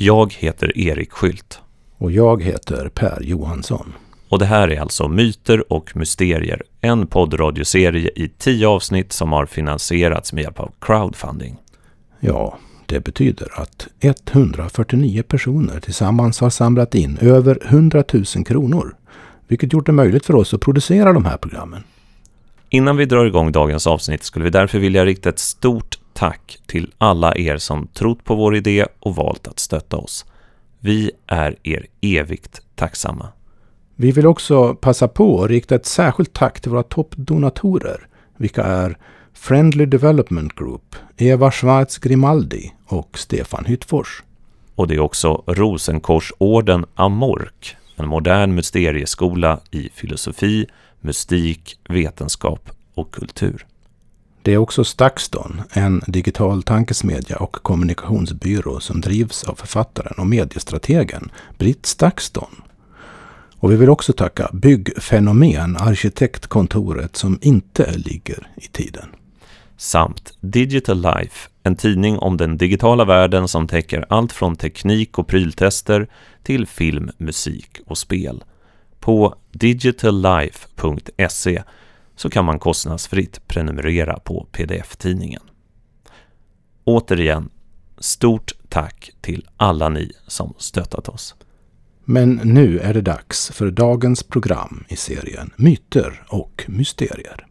Jag heter Erik Skylt. Och jag heter Per Johansson. Och det här är alltså Myter och Mysterier, en poddradioserie i tio avsnitt som har finansierats med hjälp av crowdfunding. Ja, det betyder att 149 personer tillsammans har samlat in över 100 000 kronor, vilket gjort det möjligt för oss att producera de här programmen. Innan vi drar igång dagens avsnitt skulle vi därför vilja rikta ett stort tack till alla er som trott på vår idé och valt att stötta oss. Vi är er evigt tacksamma. Vi vill också passa på att rikta ett särskilt tack till våra toppdonatorer, vilka är Friendly Development Group, Eva Schwarz Grimaldi och Stefan Hyttfors. Och det är också Rosenkorsorden Amork, en modern mysterieskola i filosofi, mystik, vetenskap och kultur. Det är också Stakston, en digital tankesmedja och kommunikationsbyrå som drivs av författaren och mediestrategen Britt Stakston. Och vi vill också tacka Byggfenomen, arkitektkontoret som inte ligger i tiden. Samt Digital Life, en tidning om den digitala världen som täcker allt från teknik och pryltester till film, musik och spel. På digitallife.se så kan man kostnadsfritt prenumerera på pdf-tidningen. Återigen, stort tack till alla ni som stöttat oss. Men nu är det dags för dagens program i serien Myter och mysterier.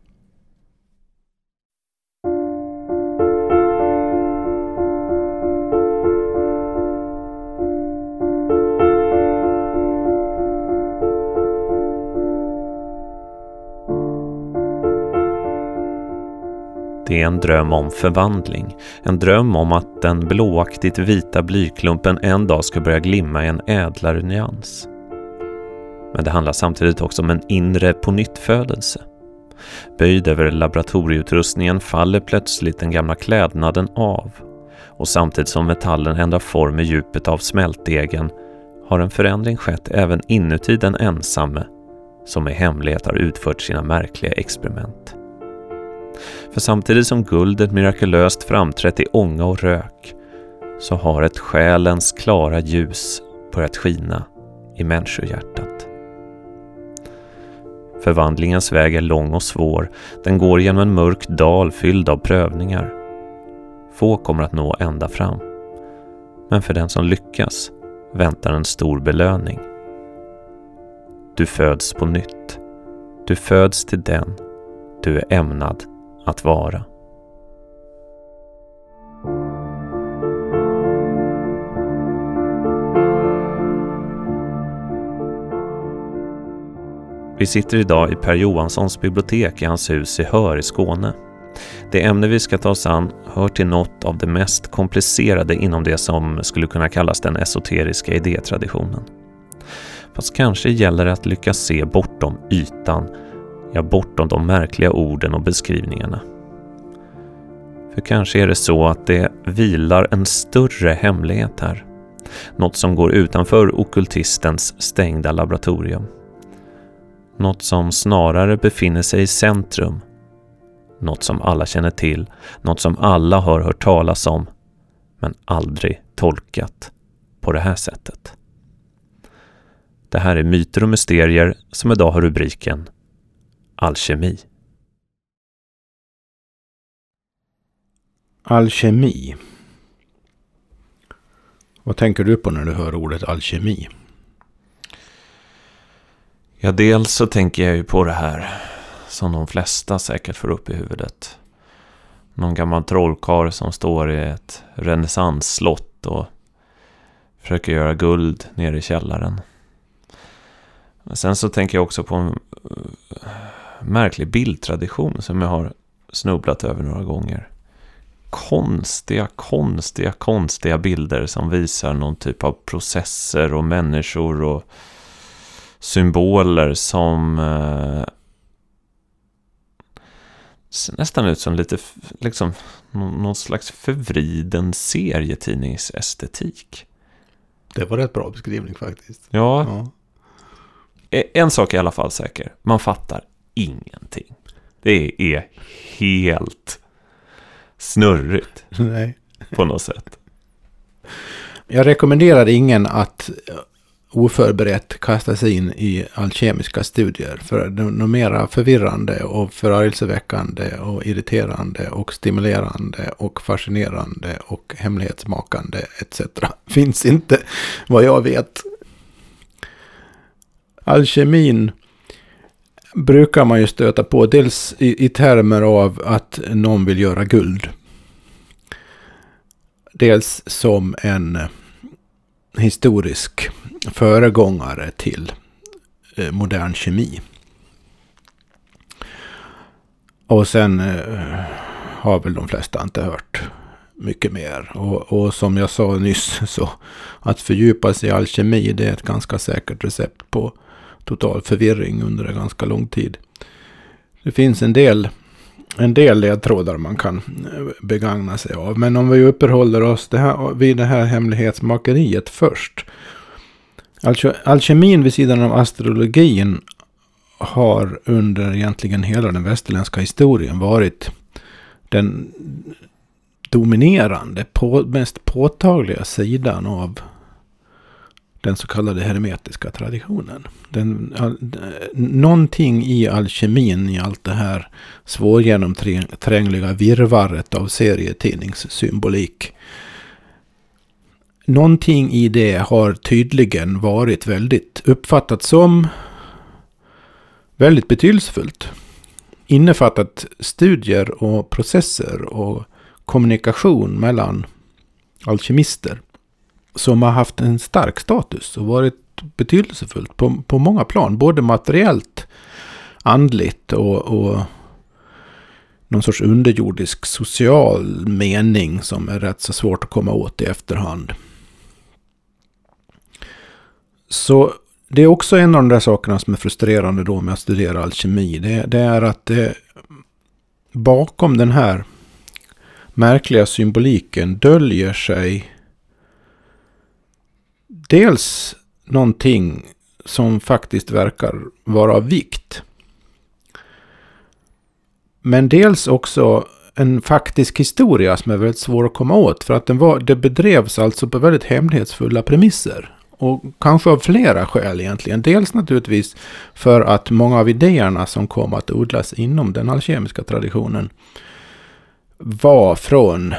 Det är en dröm om förvandling. En dröm om att den blåaktigt vita blyklumpen en dag ska börja glimma i en ädlare nyans. Men det handlar samtidigt också om en inre pånyttfödelse. Böjd över laboratorieutrustningen faller plötsligt den gamla klädnaden av och samtidigt som metallen ändrar form i djupet av smältdegen har en förändring skett även inuti den ensamme som i hemlighet har utfört sina märkliga experiment. För samtidigt som guldet mirakulöst framträtt i ånga och rök så har ett själens klara ljus börjat skina i människohjärtat. Förvandlingens väg är lång och svår. Den går genom en mörk dal fylld av prövningar. Få kommer att nå ända fram. Men för den som lyckas väntar en stor belöning. Du föds på nytt. Du föds till den du är ämnad att vara. Vi sitter idag i Per Johanssons bibliotek i hans hus i Hör i Skåne. Det ämne vi ska ta oss an hör till något av det mest komplicerade inom det som skulle kunna kallas den esoteriska idétraditionen. Fast kanske gäller det att lyckas se bortom ytan ja, bortom de märkliga orden och beskrivningarna. För kanske är det så att det vilar en större hemlighet här. Något som går utanför okultistens stängda laboratorium. Något som snarare befinner sig i centrum. Något som alla känner till, något som alla har hört talas om, men aldrig tolkat på det här sättet. Det här är Myter och Mysterier som idag har rubriken Alkemi. Alkemi. Vad tänker du på när du hör ordet alkemi? Ja, dels så tänker jag ju på det här som de flesta säkert får upp i huvudet. Någon gammal trollkarl som står i ett renässansslott och försöker göra guld nere i källaren. Men sen så tänker jag också på märklig bildtradition som jag har snubblat över några gånger. Konstiga, konstiga, konstiga bilder som visar någon typ av processer och människor och symboler som eh, ser nästan ut som lite, liksom, någon slags förvriden serietidningsestetik. Det var rätt bra beskrivning faktiskt. Ja. ja. E, en sak är i alla fall säker. Man fattar ingenting. Det är helt snurrigt. Nej. På något sätt. Jag rekommenderar ingen att oförberett kasta sig in i alkemiska studier. För de är mera förvirrande och förargelseväckande och irriterande och stimulerande och fascinerande och hemlighetsmakande etc. Finns inte vad jag vet. Alkemin brukar man ju stöta på. Dels i, i termer av att någon vill göra guld. Dels som en eh, historisk föregångare till eh, modern kemi. Och sen eh, har väl de flesta inte hört mycket mer. Och, och, som jag sa nyss så att fördjupa sig i alkemi det är ett ganska säkert recept på total förvirring under en ganska lång tid. Det finns en del, en del ledtrådar man kan eh, begagna sig av. Men om vi uppehåller oss det här, vid det här hemlighetsmakeriet först. Alltså, alkemin vid sidan av astrologin har under egentligen hela den västerländska historien varit den dominerande, på, mest påtagliga sidan av den så kallade hermetiska traditionen. Den, all, någonting i alkemin, i allt det här svårgenomträngliga virvaret av serietidningssymbolik. Någonting i det har tydligen varit väldigt uppfattat som väldigt betydelsefullt. Innefattat studier och processer och kommunikation mellan alkemister som har haft en stark status och varit betydelsefullt på, på många plan. Både materiellt, andligt och, och någon sorts underjordisk social mening som är rätt så svårt att komma åt i efterhand. Så det är också en av de där sakerna som är frustrerande då med att studera alkemi. Det, det är att det bakom den här märkliga symboliken döljer sig dels någonting som faktiskt verkar vara av vikt. Men dels också en faktisk historia som är väldigt svår att komma åt. För att den var, det bedrevs alltså på väldigt hemlighetsfulla premisser. Och kanske av flera skäl egentligen. Dels naturligtvis för att många av idéerna som kom att odlas inom den alkemiska traditionen var från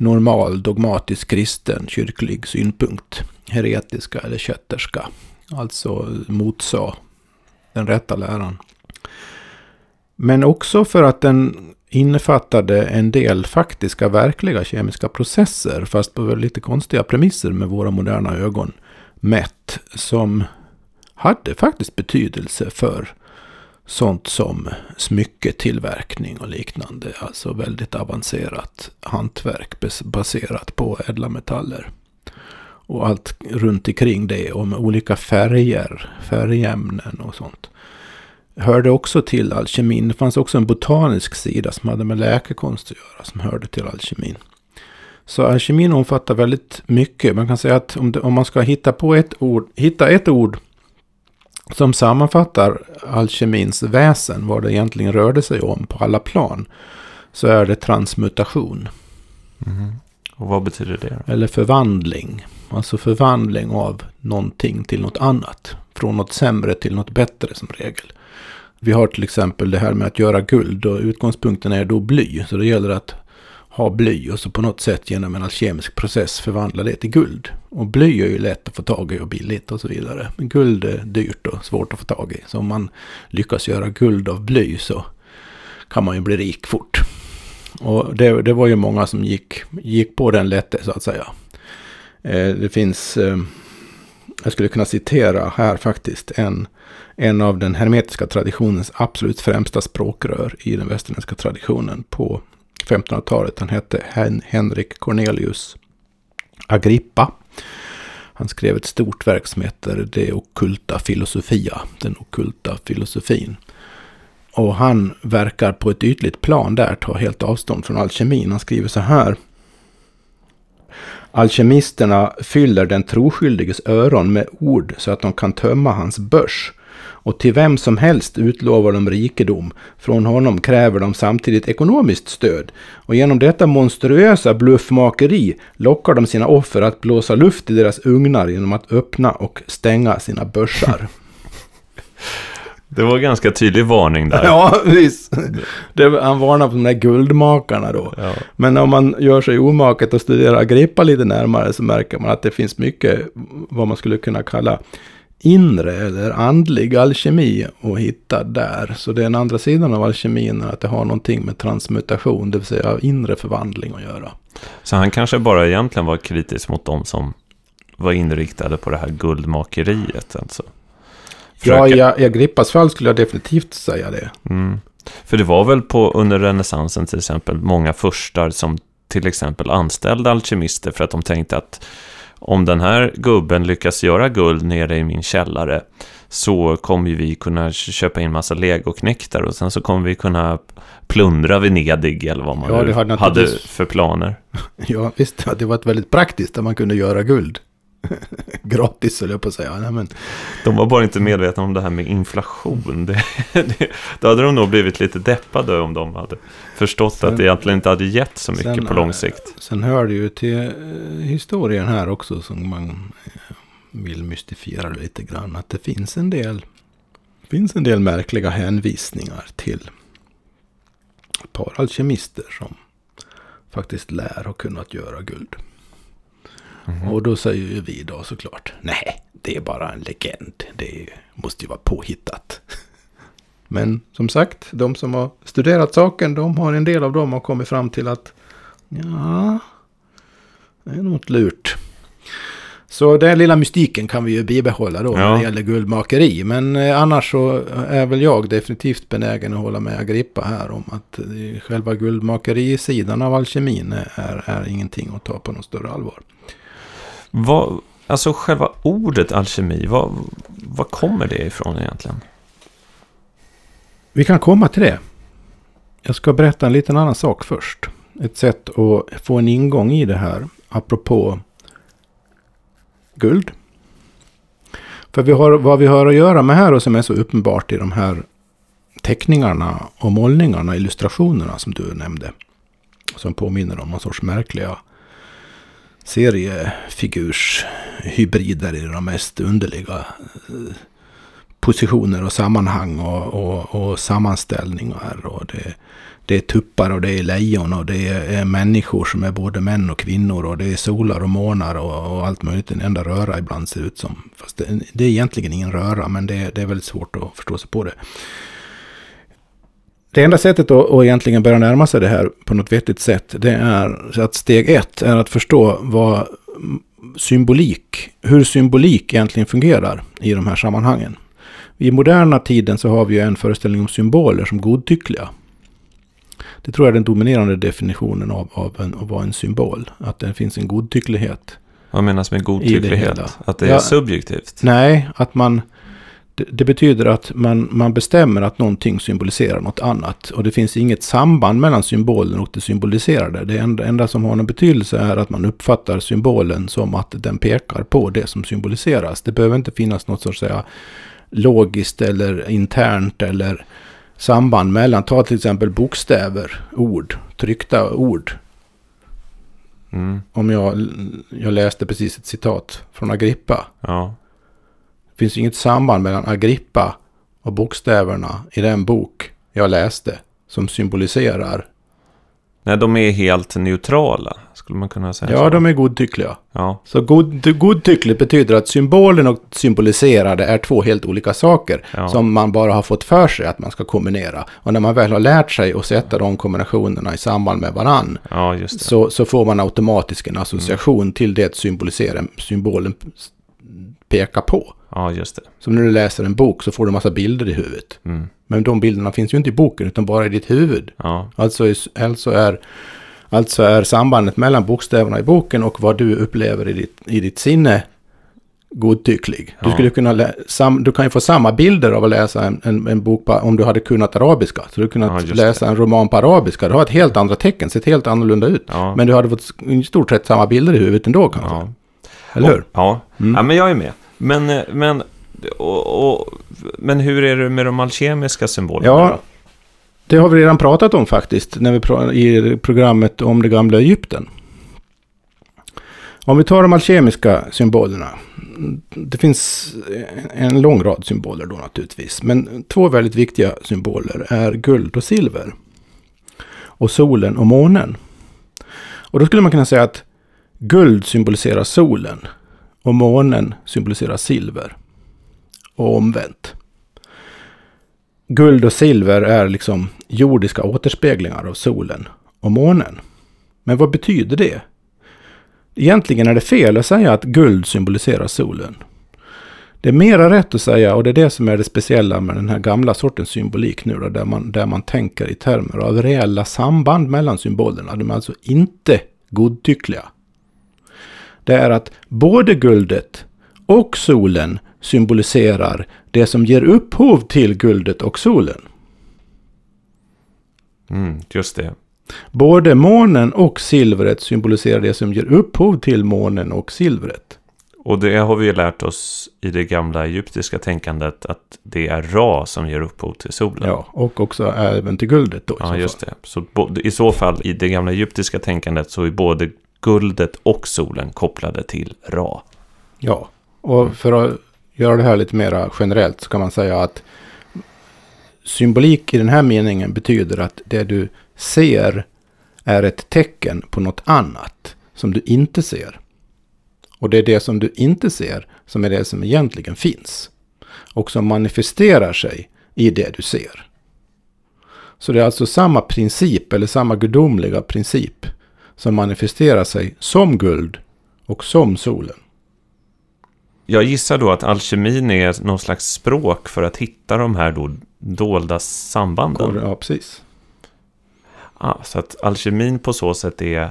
normal dogmatisk kristen kyrklig synpunkt heretiska eller kätterska. Alltså motsa den rätta läran. Men också för att den innefattade en del faktiska, verkliga kemiska processer, fast på lite konstiga premisser med våra moderna ögon mätt, som hade faktiskt betydelse för sånt som smycketillverkning och liknande. Alltså väldigt avancerat hantverk baserat på ädla metaller och allt runt omkring det och med olika färger, färgämnen och sånt. Hörde också till alkemin. Det fanns också en botanisk sida som hade med läkekonst att göra som hörde till alkemin. Så alkemin omfattar väldigt mycket. Man kan säga att om, det, om man ska hitta på ett ord, hitta ett ord som sammanfattar alkemins väsen, vad det egentligen rörde sig om på alla plan, så är det transmutation. Mm. Och vad betyder det? Eller förvandling. Alltså förvandling av någonting till något annat. Från något sämre till något bättre som regel. Vi har till exempel det här med att göra guld och utgångspunkten är då bly. Så det gäller att har bly och så på något sätt genom en alkemisk process förvandla det till guld. Och bly är ju lätt att få tag i och billigt och så vidare. Men guld är dyrt och svårt att få tag i. Så om man lyckas göra guld av bly så kan man ju bli rik fort. Och det, det var ju många som gick, gick på den lätte så att säga. Eh, det finns, eh, jag skulle kunna citera här faktiskt, en, en av den hermetiska traditionens absolut främsta språkrör i den västerländska traditionen på 1500-talet. Han hette Hen Henrik Cornelius Agrippa. Han skrev ett stort verk som heter De okulta filosofia, den ockulta filosofin. Och han verkar på ett ytligt plan där ta helt avstånd från alkemin. Han skriver så här. Alkemisterna fyller den troskyldiges öron med ord så att de kan tömma hans börs och till vem som helst utlovar de rikedom. Från honom kräver de samtidigt ekonomiskt stöd. Och genom detta monstruösa bluffmakeri lockar de sina offer att blåsa luft i deras ugnar genom att öppna och stänga sina börsar. Det var ganska tydlig varning där. Ja, visst. Det, han varnar på de där guldmakarna då. Ja. Men om man gör sig omaket och studerar Agrippa lite närmare så märker man att det finns mycket vad man skulle kunna kalla inre eller andlig alkemi att hitta där. Så det är den andra sidan av alkemin att det har någonting med transmutation, det vill säga inre förvandling att göra. Så han kanske bara egentligen var kritisk mot de som var inriktade på det här guldmakeriet. Alltså. Ja, i, i Agrippas fall skulle jag definitivt säga det. Mm. För det var väl på under renässansen till exempel många furstar som till exempel anställde alkemister för att de tänkte att om den här gubben lyckas göra guld nere i min källare så kommer vi kunna köpa in massa legoknektar och sen så kommer vi kunna plundra Venedig eller vad man Ja, hade för planer. Ja, visst, det var ett väldigt praktiskt där man kunde göra guld. Gratis, höll jag på att säga. Nej, men, De var bara inte medvetna om det här med inflation. Det, det, då hade de nog blivit lite deppade om de hade förstått Sen- att det egentligen inte hade gett så mycket sen, på lång sikt. Sen hör det ju till eh, historien här också som man eh, vill mystifiera lite grann. Att det finns en del, finns en del märkliga hänvisningar till ett par alkemister som faktiskt lär ha kunnat göra guld. Mhm. Och då säger ju vi då såklart, nej, det är bara en legend. Det måste ju vara påhittat. Men som sagt, de som har studerat saken, de har en del av dem har kommit fram till att ja, det är något lurt. Så den lilla mystiken kan vi ju bibehålla då när Ja. det gäller guldmakeri. Men eh, annars så är väl jag definitivt benägen att hålla med Agrippa här om att eh, själva guldmakerisidan av alkemin är, är ingenting att ta på något större allvar. Vad, alltså själva ordet alkemi, vad, vad kommer det ifrån egentligen? Vi kan komma till det. Jag ska berätta en liten annan sak först. Ett sätt att få en ingång i det här, apropå guld. För vi har, vad vi har att göra med här och som är så uppenbart i de här teckningarna och målningarna, illustrationerna som du nämnde. Som påminner om någon sorts märkliga seriefigurshybrider i de mest underliga eh, positioner och sammanhang och, och, och sammanställningar. Och det, det är tuppar och det är lejon och det är människor som är både män och kvinnor och det är solar och månar och, och allt möjligt. En enda röra ibland ser ut som. Fast det, det är egentligen ingen röra men det, det är väldigt svårt att förstå sig på det. Det enda sättet att, att egentligen börja närma sig det här på något vettigt sätt, det är att steg ett är att förstå vad symbolik, hur symbolik egentligen fungerar i de här sammanhangen. I moderna tiden så har vi ju en föreställning om symboler som godtyckliga. Det tror jag är den dominerande definitionen av, av, en, av vad en symbol. Att det finns en godtycklighet. Vad menas med godtycklighet? Att det är Ja. subjektivt? Nej, att man... Det, det betyder att man, man bestämmer att någonting symboliserar något annat. Och det finns inget samband mellan symbolen och det symboliserade. Det enda, enda som har någon betydelse är att man uppfattar symbolen som att den pekar på det som symboliseras. Det behöver inte finnas något så att säga logiskt eller internt eller samband mellan, ta till exempel bokstäver, ord, tryckta ord. Mm. Om jag, jag läste precis ett citat från Agrippa. Ja. Finns inget samband mellan Agrippa och bokstäverna i den bok jag läste som symboliserar. Nej, de är helt neutrala, skulle man kunna säga. Ja, så. de är godtyckliga. Ja, Så god, godtyckligt betyder att symbolen och symboliserade är två helt olika saker Ja. som man bara har fått för sig att man ska kombinera. Och när man väl har lärt sig att sätta de kombinationerna i samband med varann ja just så, så får man automatiskt en association till det symbolisera, symbolen pekar på. Ja, just det. Som när du läser en bok så får du massa bilder i huvudet. Mm. Men de bilderna finns ju inte i boken utan bara i ditt huvud. Ja, Alltså, alltså, är, alltså är sambandet mellan bokstäverna i boken och vad du upplever i ditt, i ditt sinne godtycklig. Du, Ja. skulle kunna sam, du kan ju få samma bilder av att läsa en, en, en bok på, om du hade kunnat arabiska. Så du Ja, kunnat just läsa en roman på arabiska. Du har ett helt andra tecken, sett helt annorlunda ut. ja. Men du hade fått i stort sett samma bilder i huvudet ändå kanske. ja. Eller hur? Ja. Mm. ja, men jag är med. Men, eh, men och, och Men hur är det med de alkemiska symbolerna? Ja, det har vi redan pratat om faktiskt när vi i programmet om det gamla Egypten. Om vi tar de alkemiska symbolerna. Det finns en lång rad symboler då naturligtvis. Men två väldigt viktiga symboler är guld och silver. Och solen och månen. Och då skulle man kunna säga att guld symboliserar solen. Och månen symboliserar silver. Och omvänt. Guld och silver är liksom jordiska återspeglingar av solen och månen. Men vad betyder det? Egentligen är det fel att säga att guld symboliserar solen. Det är mera rätt att säga, och det är det som är det speciella med den här gamla sortens symbolik nu då, där man, där man tänker i termer av reella samband mellan symbolerna. De är alltså inte godtyckliga. Det är att både guldet och solen symboliserar det som ger upphov till guldet och solen. Mm, just det. Både månen och silvret symboliserar det som ger upphov till månen och silvret. Och det har vi lärt oss i det gamla egyptiska tänkandet att det är Ra som ger upphov till solen. Ja, och också även till guldet då. Ja, fall. just det. Så i så fall, i det gamla egyptiska tänkandet så är både guldet och solen kopplade till Ra. Ja, och för att göra det här lite mer generellt så kan man säga att symbolik i den här meningen betyder att det du ser är ett tecken på något annat som du inte ser. Och det är det som du inte ser som är det som egentligen finns. Och som manifesterar sig i det du ser. Så det är alltså samma princip eller samma gudomliga princip som manifesterar sig som guld och som solen. Jag gissar då att alkemin är någon slags språk för att hitta de här då dolda sambanden. Ja, precis. Ja, så att alkemin på så sätt är...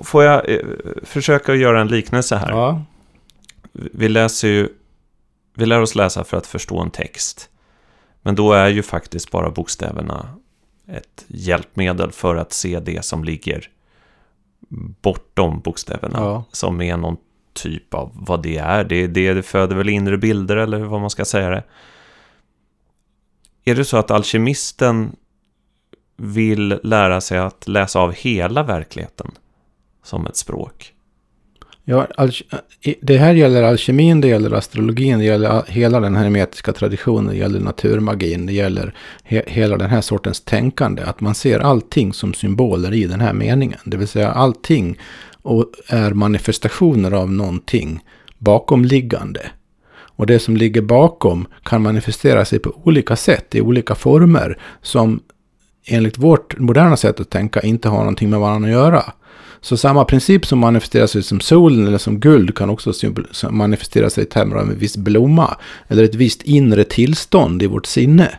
Får jag eh, försöka göra en liknelse här? Ja, Vi läser ju... Vi lär oss läsa för att förstå en text. Men då är ju faktiskt bara bokstäverna ett hjälpmedel för att se det som ligger bortom bokstäverna. Ja. Som är någon typ av vad det är. Det, det, det föder väl inre bilder eller vad man ska säga det. Är det så att alkemisten vill lära sig att läsa av hela verkligheten som ett språk? Ja det här gäller alkemin, det gäller astrologin, det gäller hela den här hermetiska traditionen, det gäller naturmagin, det gäller he- hela den här sortens tänkande. Att man ser allting som symboler i den här meningen. Det vill säga allting är manifestationer av någonting bakomliggande. Och det som ligger bakom kan manifestera sig på olika sätt, i olika former, som enligt vårt moderna sätt att tänka inte har någonting med varandra att göra. Så samma princip som manifesterar sig som solen eller som guld kan också manifestera sig i termer av en viss blomma. Eller ett visst inre tillstånd i vårt sinne.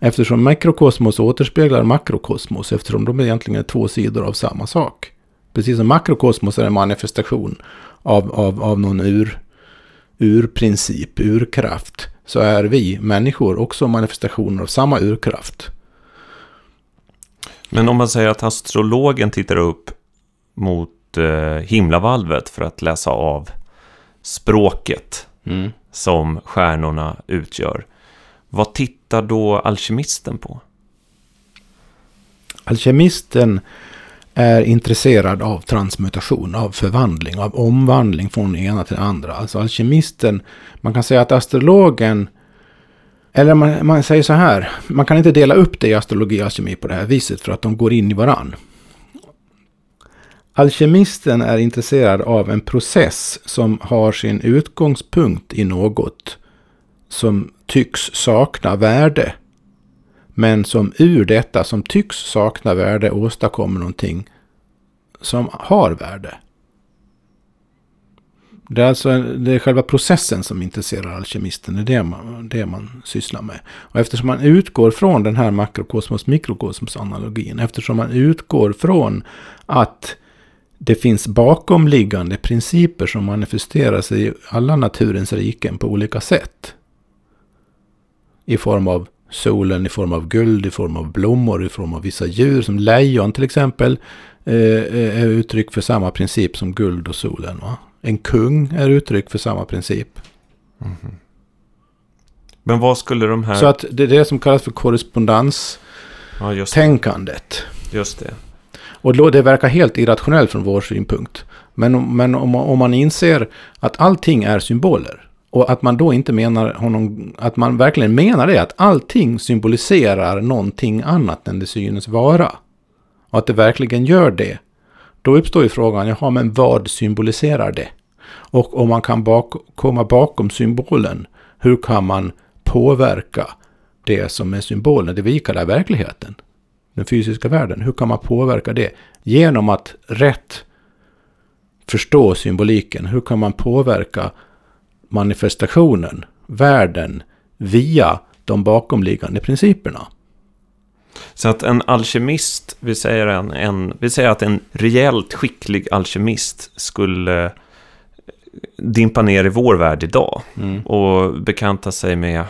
Eftersom mikrokosmos återspeglar makrokosmos. Eftersom de egentligen är två sidor av samma sak. Precis som makrokosmos är en manifestation av, av, av någon ur, urprincip, urkraft. Så är vi människor också manifestationer av samma urkraft. Men om man säger att astrologen tittar upp mot eh, himlavalvet för att läsa av språket Mm. som stjärnorna utgör. Vad tittar då alkemisten på? Alkemisten är intresserad av transmutation, av förvandling, av omvandling från det ena till det andra. Alltså alkemisten, man kan säga att astrologen, eller man, man säger så här, man kan inte dela upp det i astrologi och alkemi på det här viset för att de går in i varann. Alkemisten är intresserad av en process som har sin utgångspunkt i något som tycks sakna värde. Men som ur detta som tycks sakna värde åstadkommer någonting som har värde. Det är alltså det är själva processen som intresserar alkemisten. Det är det man, det man sysslar med. Och eftersom man utgår från den här makrokosmos-mikrokosmos-analogin. Eftersom man utgår från att det finns bakomliggande principer som manifesterar sig i alla naturens riken på olika sätt. I form av solen, i form av guld, i form av blommor, i form av vissa djur som lejon till exempel. Eh, är uttryck för samma princip som guld och solen. Va? En kung är uttryck för samma princip. Men vad skulle de här... Så att det är det som kallas för korrespondanstänkandet. Ja, just, just det. Och det verkar helt irrationellt från vår synpunkt. Men, om- men om, man- om man inser att allting är symboler. Och att man då inte menar honom, att man verkligen menar det, att allting symboliserar någonting annat än det synes vara. Och att det verkligen gör det. Då uppstår ju frågan, jaha men vad symboliserar det? Och om man kan bak, komma bakom symbolen, hur kan man påverka det som är symbolen, det vi kallar verkligheten? Den fysiska världen, hur kan man påverka det? Genom att rätt förstå symboliken, hur kan man påverka manifestationen, världen, via de bakomliggande principerna? Så att en alkemist, vi säger, en, en, vi säger att en rejält skicklig alkemist skulle dimpa ner i vår värld idag och bekanta sig med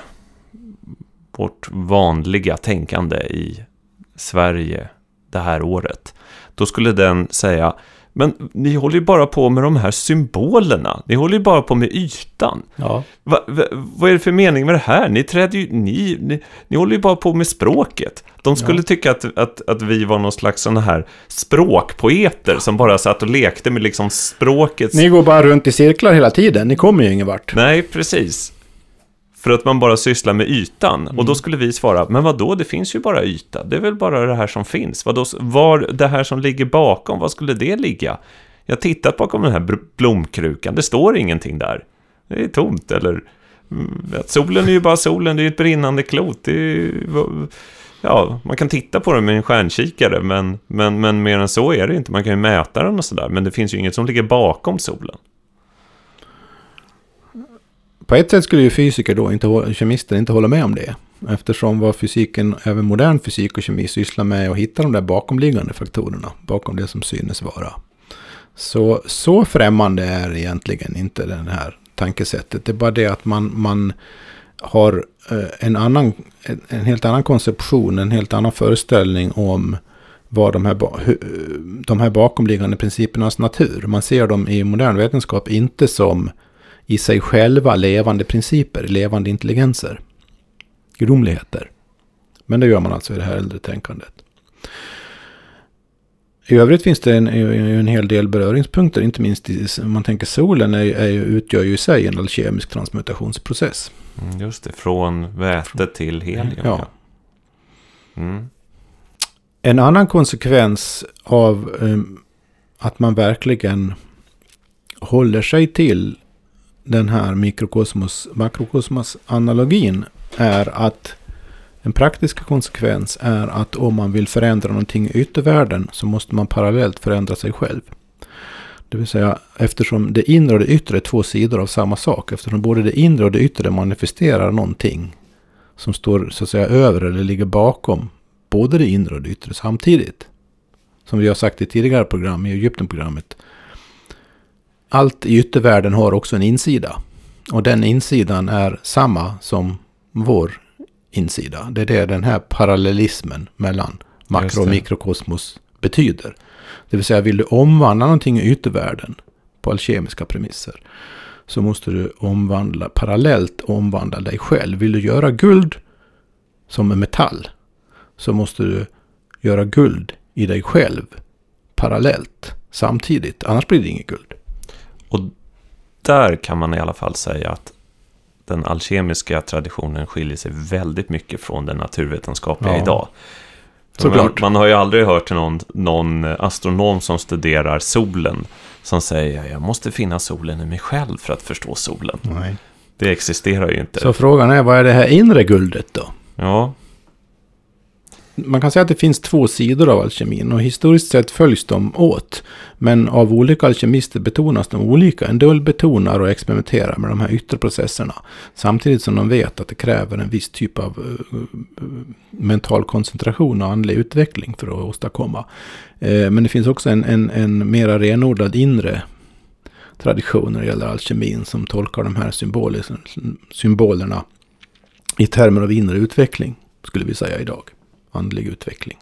vårt vanliga tänkande i Sverige det här året. Då skulle den säga, men ni håller ju bara på med de här symbolerna. Ni håller ju bara på med ytan. Ja. Va, va, vad är det för mening med det här? Ni träder ju, ni, ni, ni håller ju bara på med språket. De skulle Ja. tycka att, att, att vi var någon slags sådana här språkpoeter som bara satt och lekte med liksom språkets... Ni går bara runt i cirklar hela tiden, ni kommer ju ingen vart. Nej, precis. För att man bara sysslar med ytan. Och då skulle vi svara, men vad då? det finns ju bara yta. Det är väl bara det här som finns. Vadå, var det här som ligger bakom, vad skulle det ligga? Jag har tittat bakom den här blomkrukan, det står ingenting där. Det är tomt, eller... mm, solen är ju bara solen, det är ju ett brinnande klot. Ju, ja, man kan titta på den med en stjärnkikare, men, men, men mer än så är det inte. Man kan ju mäta den och sådär, men det finns ju inget som ligger bakom solen. På ett sätt skulle ju fysiker då, inte, kemister, inte hålla med om det. Eftersom vad fysiken, även modern fysik och kemi sysslar med är att hitta de där bakomliggande faktorerna, bakom det som synes vara. Så, så främmande är egentligen inte det här tankesättet. Det är bara det att man, man har eh, en, annan, en, en helt annan konception, en helt annan föreställning om vad de här, de här bakomliggande principernas natur. Man ser dem i modern vetenskap inte som i sig själva levande principer, levande intelligenser, gudomligheter. Men det gör man alltså i det här äldre tänkandet. I övrigt finns det en, en hel del beröringspunkter, inte minst i, om man tänker solen är, är, utgör ju i sig en alkemisk transmutationsprocess. Mm, Just det, från väte till helium. Ja. Mm. En annan konsekvens av em, att man verkligen håller sig till den här mikrokosmos, makrokosmos-analogin är att en praktisk konsekvens är att om man vill förändra någonting i yttervärlden så måste man parallellt förändra sig själv. Det vill säga eftersom det inre och det yttre är två sidor av samma sak. Eftersom både det inre och det yttre manifesterar någonting som står så att säga över eller ligger bakom både det inre och det yttre samtidigt. Som vi har sagt i tidigare program, i Egyptenprogrammet allt i yttervärlden har också en insida. Och den insidan är samma som vår insida. Det är det den här parallellismen mellan makro och mikrokosmos betyder. Det vill säga vill du omvandla någonting i yttervärlden på alkemiska premisser så måste du omvandla, parallellt omvandla dig själv. Vill du göra guld som en metall så måste du göra guld i dig själv parallellt samtidigt. Annars blir det inget guld. Och där kan man i alla fall säga att den alkemiska traditionen skiljer sig väldigt mycket från den naturvetenskapliga Ja. idag. Man, man har ju aldrig hört någon, någon astronom som studerar solen som säger jag måste finna solen i mig själv för att förstå solen. Nej. Det existerar ju inte. Så frågan är, vad är det här inre guldet då? Ja, man kan säga att det finns två sidor av alkemin och historiskt sett följs de åt. Men av olika alkemister betonas de olika. En del betonar och experimenterar med de här yttre processerna. Samtidigt som de vet att det kräver en viss typ av eh, eh, mental koncentration och andlig utveckling för att åstadkomma. Eh, men det finns också en, en, en mera renodlad inre tradition när det gäller alkemin som tolkar de här symbolerna i termer av inre utveckling, skulle vi säga idag andlig utveckling.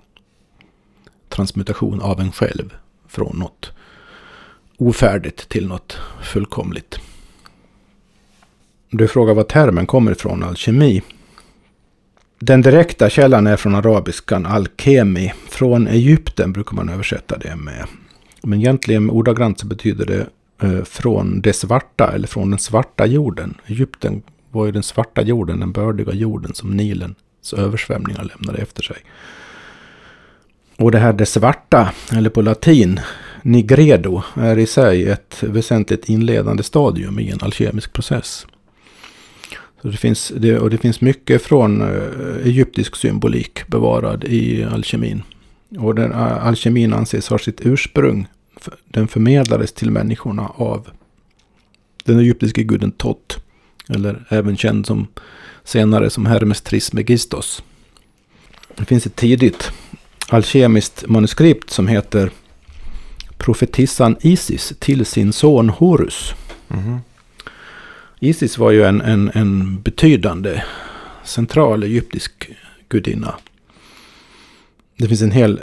Transmutation av en själv från något ofärdigt till något fullkomligt. Du frågar var termen kommer ifrån, alkemi. Den direkta källan är från arabiskan alkemi. Från Egypten brukar man översätta det med. Men egentligen ordagrant så betyder det eh, från det svarta eller från den svarta jorden. Egypten var ju den svarta jorden, den bördiga jorden som Nilen. Nilens översvämningar lämnade efter sig. Och det här det svarta, eller på latin, nigredo, är i sig ett väsentligt inledande stadium i en alkemisk process. Så det finns, det, och det finns mycket från eh, egyptisk symbolik bevarad i alkemin. Och den, eh, alkemin anses ha sitt ursprung. Den förmedlades till människorna av den egyptiske guden Tot. Eller även känd som senare som Hermes Trismegistos. Det finns ett tidigt alkemiskt manuskript som heter Profetissan Isis till sin son Horus. Mm. Isis var ju en, en, en betydande central egyptisk gudinna. Det finns en hel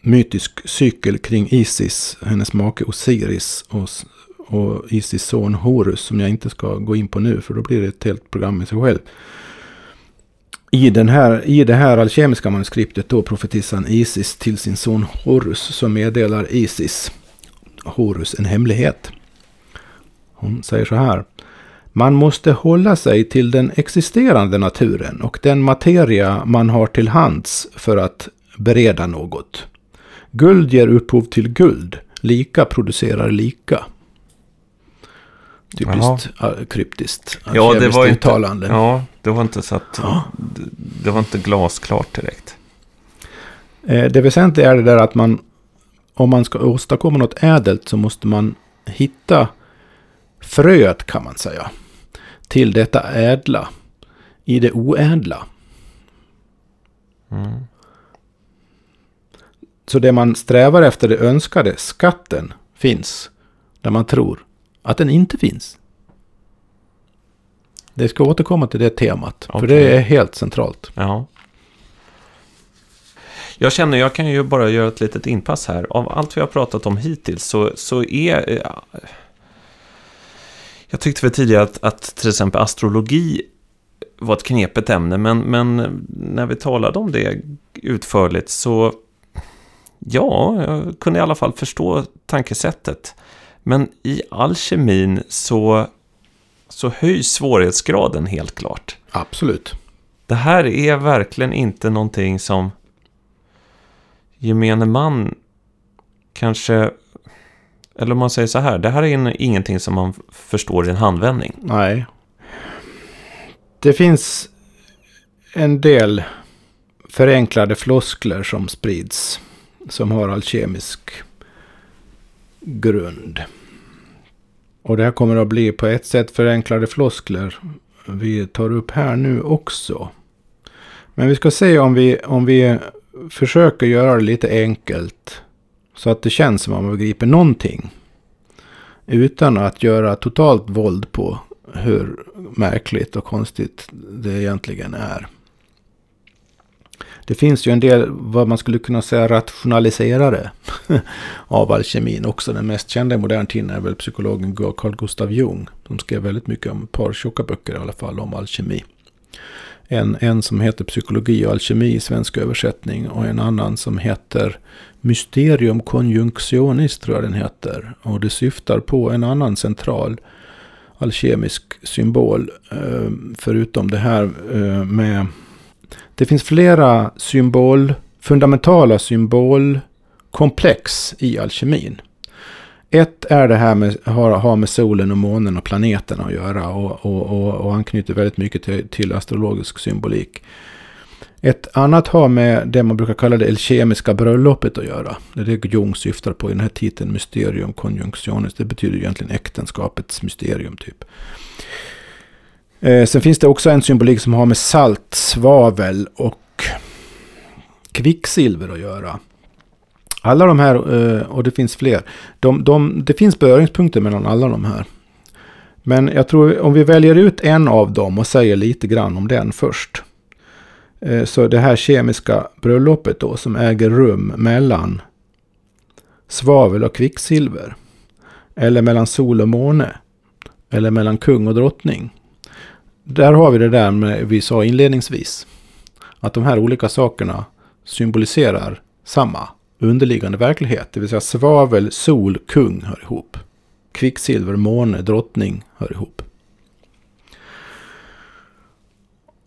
mytisk cykel kring Isis, hennes make Osiris och, och Isis son Horus som jag inte ska gå in på nu för då blir det ett helt program i sig själv. I, den här, I det här alkemiska manuskriptet då profetissan Isis till sin son Horus så meddelar Isis Horus en hemlighet. Hon säger så här. Man måste hålla sig till den existerande naturen och den materia man har till hands för att bereda något. Guld ger upphov till guld. Lika producerar lika. Typiskt kryptiskt. Ja, det var uttalande. Inte, ja, det var inte så att... Ja. Det, det var inte glasklart direkt. Eh, det väsentliga är det där att man... Om man ska åstadkomma något ädelt så måste man hitta fröet kan man säga. Till detta ädla. I det oädla. Mm. Så det man strävar efter, det önskade, skatten, finns. Där man tror att den inte finns. Det ska återkomma till det temat. Okay. För det är helt centralt. Ja. Jag känner, jag kan ju bara göra ett litet inpass här. Av allt vi har pratat om hittills så, så är... Jag tyckte väl tidigare att, att till exempel astrologi var ett knepigt ämne, men, men när vi talade om det utförligt så... Ja, jag kunde i alla fall förstå tankesättet. Men i alkemin så, så höjs svårighetsgraden helt klart. Absolut. Det här är verkligen inte någonting som gemene man kanske... Eller om man säger så här, det här är ingenting som man förstår i en handvändning. Nej. Det finns en del förenklade floskler som sprids. Som har alkemisk grund. Och det här kommer att bli på ett sätt förenklade floskler vi tar upp här nu också. Men vi ska se om vi, om vi försöker göra det lite enkelt. Så att det känns som att man begriper någonting. Utan att göra totalt våld på hur märkligt och konstigt det egentligen är. Det finns ju en del, vad man skulle kunna säga, rationaliserare av alkemin också. Den mest kända i modern tid är väl psykologen Carl Gustav Jung. De skrev väldigt mycket om, ett par tjocka böcker i alla fall, om alkemi. En, en som heter Psykologi och alkemi i svensk översättning och en annan som heter Mysterium conjunctionis tror jag den heter. Och det syftar på en annan central alkemisk symbol. Eh, förutom det här eh, med det finns flera symbol, fundamentala symbolkomplex i alkemin. Ett är det här med, har, har med solen och månen och planeterna att göra och, och, och, och anknyter väldigt mycket till, till astrologisk symbolik. Ett annat har med det man brukar kalla det elkemiska bröllopet att göra. Det är det Jung syftar på i den här titeln Mysterium Conjunctionis. Det betyder egentligen äktenskapets mysterium typ. Eh, sen finns det också en symbolik som har med salt, svavel och kvicksilver att göra. Alla de här, eh, och det finns fler, de, de, det finns beröringspunkter mellan alla de här. Men jag tror om vi väljer ut en av dem och säger lite grann om den först. Eh, så det här kemiska bröllopet då som äger rum mellan svavel och kvicksilver. Eller mellan sol och måne. eller mellan kung och drottning. Där har vi det där med, vi sa inledningsvis. Att de här olika sakerna symboliserar samma underliggande verklighet. Det vill säga svavel, sol, kung hör ihop. Kvicksilver, måne, drottning hör ihop.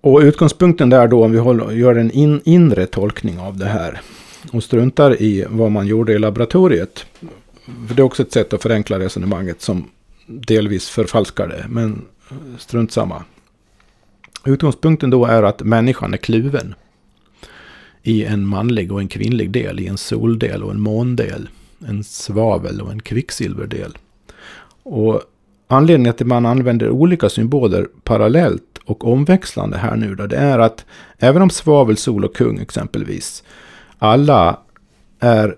Och utgångspunkten där då, om vi håller, gör en in, inre tolkning av det här och struntar i vad man gjorde i laboratoriet. För det är också ett sätt att förenkla resonemanget som delvis förfalskar det, men strunt samma. Utgångspunkten då är att människan är kluven i en manlig och en kvinnlig del, i en soldel och en måndel, en svavel och en kvicksilverdel. Och anledningen till att man använder olika symboler parallellt och omväxlande här nu då, det är att även om svavel, sol och kung exempelvis, alla är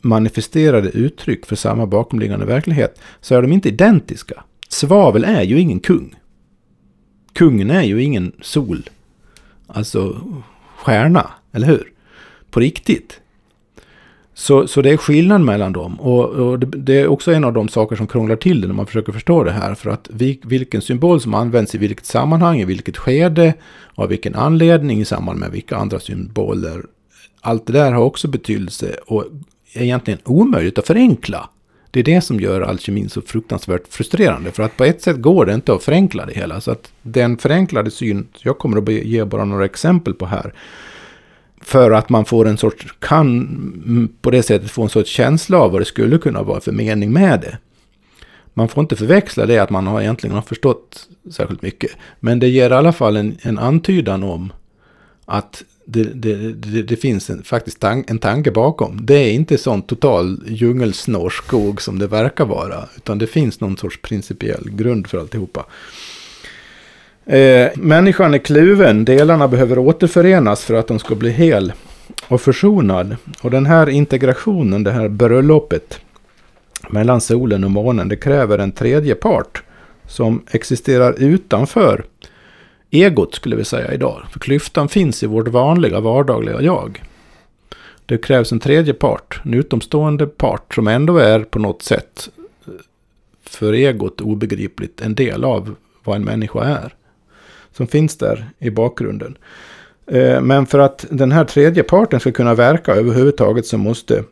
manifesterade uttryck för samma bakomliggande verklighet, så är de inte identiska. Svavel är ju ingen kung. Kungen är ju ingen sol. Alltså stjärna, eller hur? På riktigt. Så, så det är skillnad mellan dem. Och, och det, det, är också en av de saker som krånglar till det när man försöker förstå det här. För att vi, vilken symbol som används i vilket sammanhang, i vilket skede, av vilken anledning i samband med vilka andra symboler. Allt det där har också betydelse och är egentligen omöjligt att förenkla. Det är det som gör alkemin så fruktansvärt frustrerande. För att på ett sätt går det inte att förenkla det hela. Så att den förenklade syn, jag kommer att ge bara några exempel på här för att man får en sorts, kan på det sättet få en sorts känsla av vad det skulle kunna vara för mening med det. Man får inte förväxla det att man har egentligen har förstått särskilt mycket. Men det ger i alla fall en, en antydan om att det, det, det, det finns en, faktiskt tan en tanke bakom. Det är inte sån total djungelsnårskog som det verkar vara. Utan det finns någon sorts principiell grund för alltihopa. Eh, människan är kluven, delarna behöver återförenas för att de ska bli hel och försonad. Och den här integrationen, det här bröllopet mellan solen och månen, det kräver en tredje part som existerar utanför egot skulle vi säga idag. För klyftan finns i vårt vanliga vardagliga jag. Det krävs en tredje part, en utomstående part som ändå är på något sätt eh, för egot obegripligt en del av vad en människa är som finns där i bakgrunden. Eh, men för att den här tredje parten ska kunna verka överhuvudtaget så måste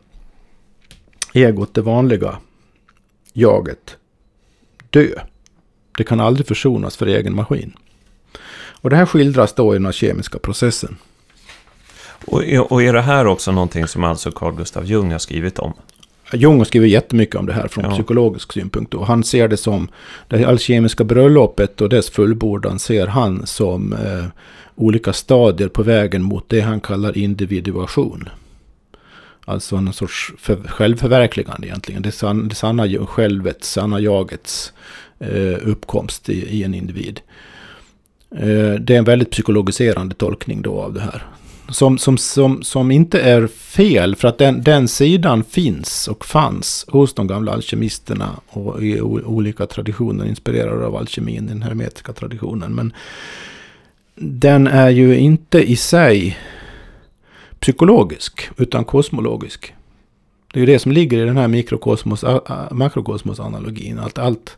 egot, det vanliga jaget, dö. Det kan aldrig försonas för egen maskin. Och det här skildras då i den kemiska processen. Och är, och är det här också någonting som alltså Carl Gustav Jung har skrivit om? Jung har skrivit jättemycket om det här från ja. psykologisk synpunkt. Och han ser det som, det alkemiska bröllopet och dess fullbordan ser han som eh, olika stadier på vägen mot det han kallar individuation. Alltså en sorts för, självförverkligande egentligen. Det, san, det sanna självets, sanna jagets eh, uppkomst i, i, en individ. Eh, det är en väldigt psykologiserande tolkning då av det här som, som, som, som inte är fel, för att den, den sidan finns och fanns hos de gamla alkemisterna och i olika traditioner inspirerade av alkemin, den hermetiska traditionen. Men den är ju inte i sig psykologisk, utan kosmologisk. Det är ju det som ligger i den här mikrokosmos, makrokosmos-analogin. Allt, allt,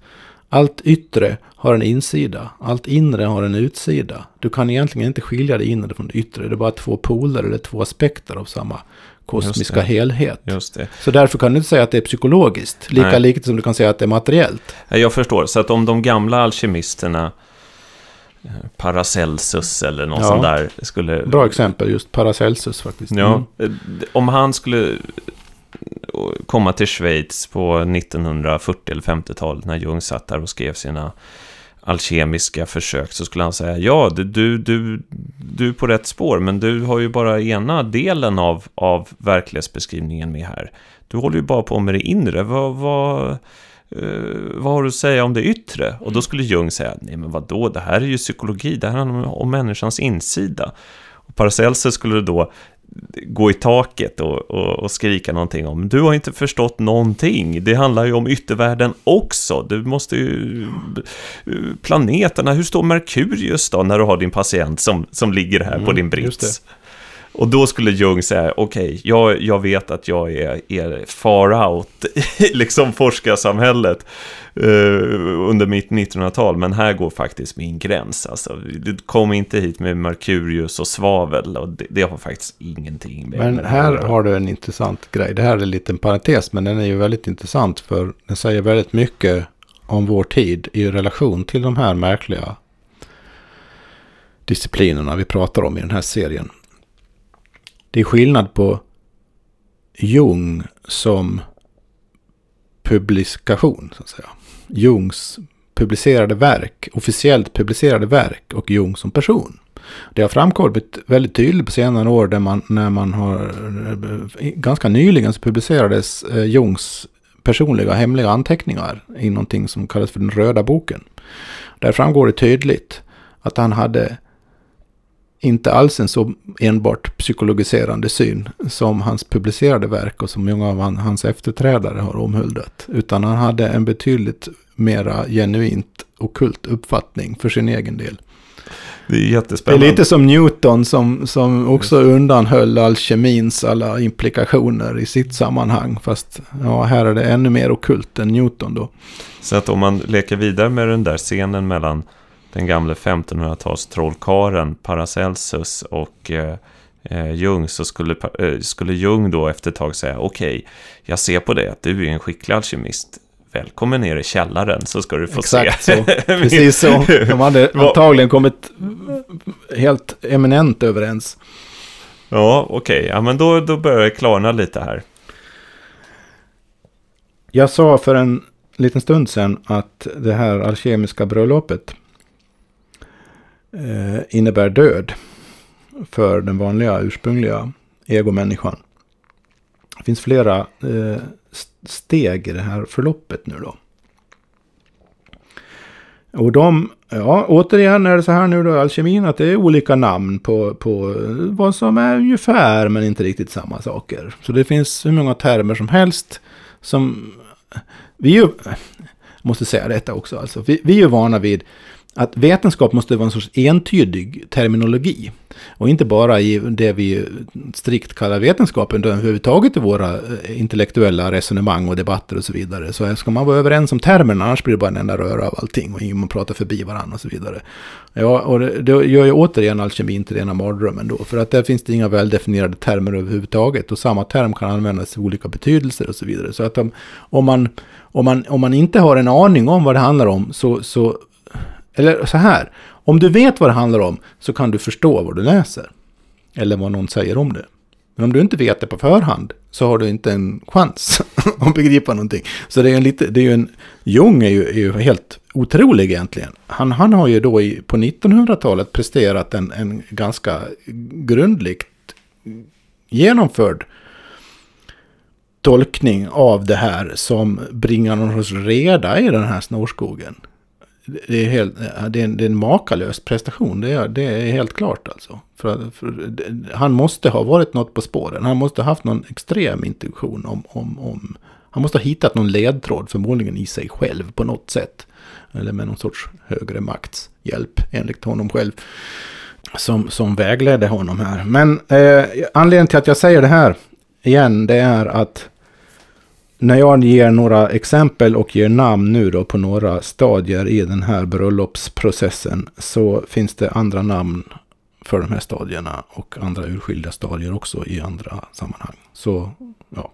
allt yttre har en insida, allt inre har en utsida. Du kan egentligen inte skilja det inre från det yttre. Det är bara två poler eller två aspekter av samma kosmiska Just helhet. Just Så därför kan du inte säga att det är psykologiskt, lika Nej. likt som du kan säga att det är materiellt. Jag förstår, så att om de gamla alkemisterna eh, Paracelsus eller någon ja, sån där skulle... Bra exempel, just Paracelsus faktiskt. Ja, mm. om han skulle komma till Schweiz på 1940 eller 50-talet när Jung satt där och skrev sina alkemiska försök så skulle han säga ja, du, du, du är på rätt spår men du har ju bara ena delen av, av verklighetsbeskrivningen med här. Du håller ju bara på med det inre. Vad, vad, eh, vad har du att säga om det yttre? Och då skulle Jung säga, nej men vadå, det här är ju psykologi, det här handlar om, om människans insida. Och Paracelsus skulle då gå i taket och, och, och, skrika någonting om. Du har inte förstått någonting. Det handlar ju om yttervärlden också. Du måste ju... Planeterna, hur står Merkurius då när du har din patient som, som ligger här mm, på din brits? Och då skulle Jung säga, okej, okay, jag, jag vet att jag är, är far out i liksom forskarsamhället eh, under mitt 1900-tal, men här går faktiskt min gräns. Alltså, du kom inte hit med Merkurius och svavel, och det, det har faktiskt ingenting med Men här har du en intressant grej. Det här är en liten parentes, men den är ju väldigt intressant, för den säger väldigt mycket om vår tid i relation till de här märkliga disciplinerna vi pratar om i den här serien. Det är skillnad på Jung som publikation, så att säga. Jungs publicerade verk, officiellt publicerade verk och Jung som person. Det har framkommit väldigt tydligt på senare år där man, när man har, ganska nyligen så publicerades eh, Jungs personliga hemliga anteckningar i någonting som kallas för den röda boken. Där framgår det tydligt att han hade inte alls en så enbart psykologiserande syn som hans publicerade verk och som många av hans efterträdare har omhuldat. Utan han hade en betydligt mera genuint okult uppfattning för sin egen del. Det är jättespännande. Det är lite som Newton som, som också undanhöll alkemins alla implikationer i sitt sammanhang. Fast ja, här är det ännu mer okult än Newton då. Så att om man leker vidare med den där scenen mellan den gamle 1500-tals trollkaren Paracelsus och eh, eh, Jung så skulle, eh, skulle Jung då efter ett tag säga okej, okay, jag ser på dig att du är en skicklig alkemist. Välkommen ner i källaren så ska du få Exakt se. så. Precis så. De hade antagligen kommit helt eminent överens. Ja, okej. Okay. Ja, men då, då börjar det klarna lite här. Jag sa för en liten stund sedan att det här alkemiska bröllopet Eh, innebär död för den vanliga ursprungliga egomänniskan. Det finns flera eh, steg i det här förloppet nu då. Och de, ja återigen är det så här nu då alkemin att det är olika namn på, på eh, vad som är ungefär men inte riktigt samma saker. Så det finns hur många termer som helst som vi ju, måste säga detta också alltså, vi, vi är ju vana vid att vetenskap måste vara en sorts entydig terminologi. Och inte bara i det vi strikt kallar vetenskapen, utan överhuvudtaget i våra eh, intellektuella resonemang och debatter och så vidare. Så ska man vara överens om termerna, annars blir det bara en enda röra av allting och man pratar förbi varandra och så vidare. Ja, och det, det gör ju återigen alkemin till rena mardrömmen då, för att där finns det inga väldefinierade termer överhuvudtaget och samma term kan användas i olika betydelser och så vidare. Så att om, om, man, om, man, om man inte har en aning om vad det handlar om så, så eller så här, om du vet vad det handlar om så kan du förstå vad du läser. Eller vad någon säger om det. Men om du inte vet det på förhand så har du inte en chans att begripa någonting. Så det är en lite, det är ju en, Jung är ju, är ju helt otrolig egentligen. Han, han har ju då i, på 1900-talet presterat en, en ganska grundligt genomförd tolkning av det här som bringar någon sorts reda i den här snårskogen det är, helt, det, är en, det är en makalös prestation, det är, det är helt klart alltså. För, för, han måste ha varit något på spåren, han måste ha haft någon extrem intuition om, om, om... Han måste ha hittat någon ledtråd, förmodligen i sig själv på något sätt. Eller med någon sorts högre makts hjälp, enligt honom själv. Som, som vägledde honom här. Men eh, anledningen till att jag säger det här igen, det är att när jag ger några exempel och ger namn nu då på några stadier i den här bröllopsprocessen så finns det andra namn för de här stadierna och andra urskilda stadier också i andra sammanhang. Så, ja.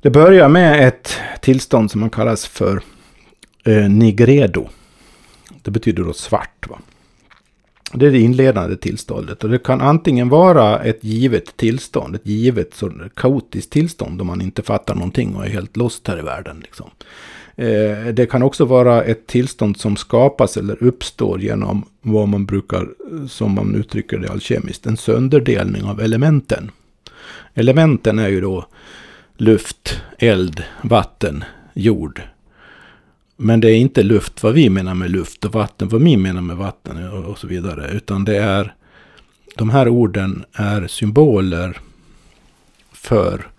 Det börjar med ett tillstånd som man kallas för eh, nigredo. Det betyder då svart. Va? Det är det inledande tillståndet. Och det kan antingen vara ett givet tillstånd, ett givet så kaotiskt tillstånd om man inte fattar någonting och är helt lost här i världen. Liksom. Eh, det kan också vara ett tillstånd som skapas eller uppstår genom vad man brukar, som man uttrycker det alkemiskt, en sönderdelning av elementen. Elementen är ju då luft, eld, vatten, jord, men det är inte luft vad vi menar med luft och vatten vad vi menar med vatten och så vidare. Utan det är, de här orden är symboler för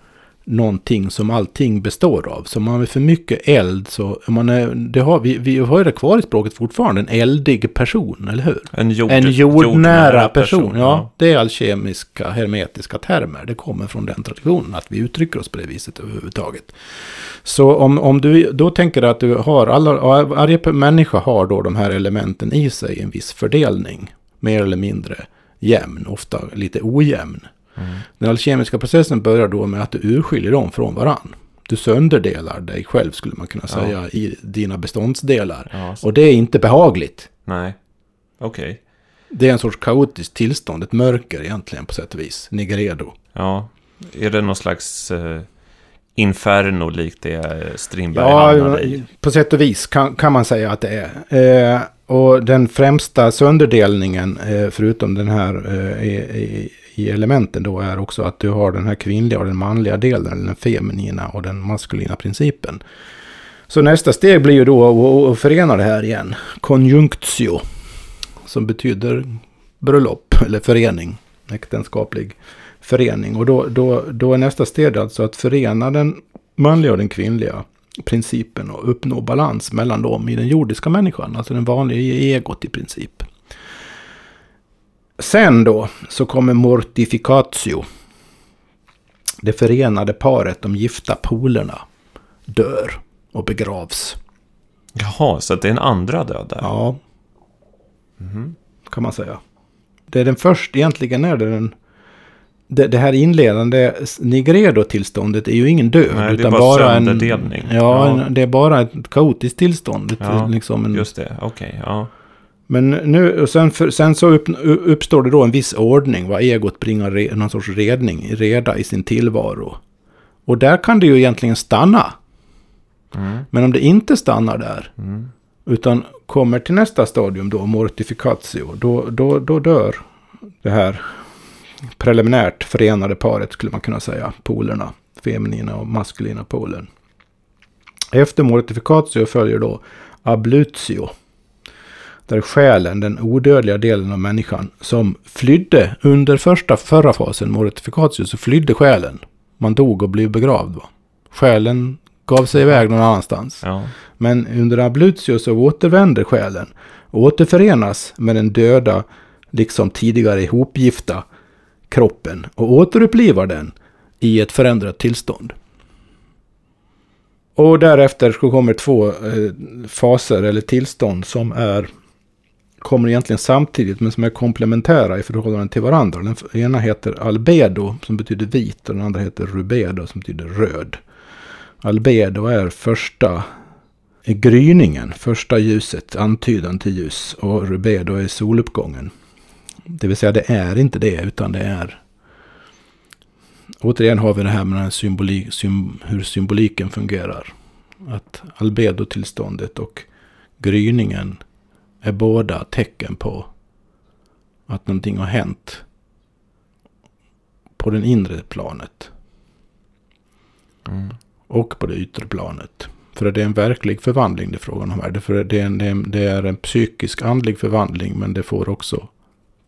någonting som allting består av. Så om man har för mycket eld så, man är, det har, vi, vi har ju det kvar i språket fortfarande, en eldig person, eller hur? En, jord, en jordnära, jordnära person, person, ja. Det är alkemiska, hermetiska termer. Det kommer från den traditionen, att vi uttrycker oss på det viset överhuvudtaget. Så om, om du då tänker att du har, alla, varje människa har då de här elementen i sig en viss fördelning. Mer eller mindre jämn, ofta lite ojämn. Mm. Den alkemiska processen börjar då med att du urskiljer dem från varann. Du sönderdelar dig själv skulle man kunna Ja. säga i dina beståndsdelar. Ja, Och det är inte behagligt. nej. Okej. Det är en sorts kaotiskt tillstånd, ett mörker egentligen på sätt och vis. Nigredo. Ja. Är det någon slags eh, inferno likt det Strindberg Ja, hamnade i? på sätt och vis kan, kan man säga att det är. Eh, och den främsta sönderdelningen, eh, förutom den här eh, i, i, elementen då, är också att du har den här kvinnliga och den manliga delen, eller den feminina och den maskulina principen. Så nästa steg blir ju då att- förena det här igen. Conjunctio, som betyder bröllop eller förening, äktenskaplig förening. Och då, då, då är nästa steg alltså att förena den manliga och den kvinnliga principen och uppnå balans mellan dem i den jordiska människan, alltså den vanliga i egot i princip. Sen då så kommer mortificatio. Det förenade paret, de gifta polerna, dör och begravs. Jaha, så det är en andra död där? Ja, kan man säga. Det är den först, egentligen är det den... Det, det här inledande Nigredo-tillståndet är ju ingen död. Nej, det är bara bara en. Ja, Ja. En, det är bara ett kaotiskt tillstånd. Ett, Ja, liksom en, Just det, okej. ja. Men nu, och sen, för, sen så upp, uppstår det då en viss ordning. Vad egot bringar re, någon sorts redning, reda i sin tillvaro. Och där kan det ju egentligen stanna. Mm, Men om det inte stannar där, mm. utan kommer till nästa stadium då, mortificatio, då, då, då dör det här preliminärt förenade paret skulle man kunna säga, polerna, feminina och maskulina polen. Efter mortificatio följer då ablutio, där själen, den odödliga delen av människan, som flydde under första, förra fasen, mortificatio, så flydde själen. Man dog och blev begravd. Va? Själen gav sig iväg någon annanstans. Ja. Men under ablutio så återvänder själen och återförenas med den döda, liksom tidigare ihopgifta kroppen och återupplivar den i ett förändrat tillstånd. Och därefter så kommer två eh, faser eller tillstånd som är kommer egentligen samtidigt men som är komplementära i förhållande till varandra. Den ena heter albedo som betyder vit och den andra heter rubedo som betyder röd. Albedo är första gryningen, första ljuset, antydan till ljus. Och rubedo är soluppgången. Det vill säga det är inte det, utan det är... Återigen har vi det här med den här sym, hur symboliken fungerar. Att albedo-tillståndet och gryningen är båda tecken på att någonting har hänt på den inre planet Mm. och på det yttre planet. För det är en verklig förvandling det är frågan om här. Det, för det, det, är en, det är en psykisk andlig förvandling men det får också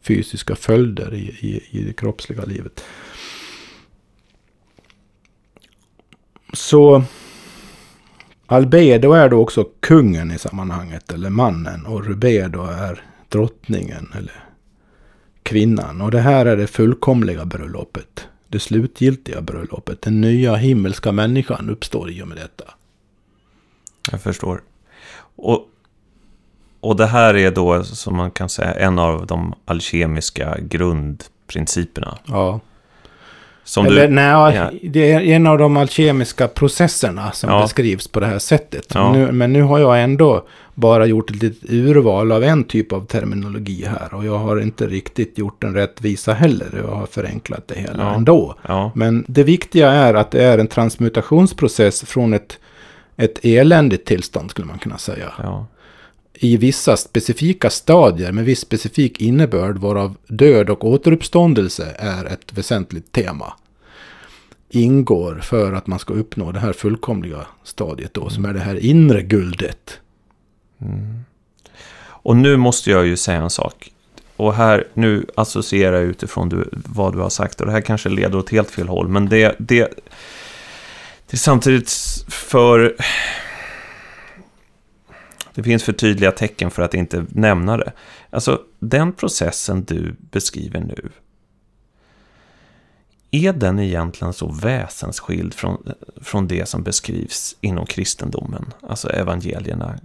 fysiska följder i, i, i det kroppsliga livet. Så Albedo är då också kungen i sammanhanget, eller mannen. Och Rubedo är drottningen, eller kvinnan. Och det här är det fullkomliga bröllopet. Det slutgiltiga bröllopet. Den nya himmelska människan uppstår i och med detta. Jag förstår. Och, och det här är då, som man kan säga, en av de alkemiska grundprinciperna. Ja. Som Eller du... nej, ja. det är en av de alkemiska processerna som Ja. beskrivs på det här sättet. Ja. Nu, men nu har jag ändå bara gjort ett litet urval av en typ av terminologi här. Och jag har inte riktigt gjort en rättvisa heller. Jag har förenklat det hela Ja. ändå. Men det viktiga är att det är en transmutationsprocess från ett, ett eländigt tillstånd skulle man kunna säga. I vissa specifika stadier med viss specifik innebörd varav död och återuppståndelse är ett väsentligt tema. Ingår för att man ska uppnå det här fullkomliga stadiet då som är det här inre guldet. Mm. Och nu måste jag ju säga en sak. Och här, nu associerar jag utifrån du, vad du har sagt. Och det här kanske leder åt helt fel håll. Men det, det, det är samtidigt för... Det finns för tydliga tecken för att inte nämna det. Alltså, den processen du beskriver nu. Är den egentligen så väsensskild från, från det som beskrivs inom kristendomen? Alltså evangelierna.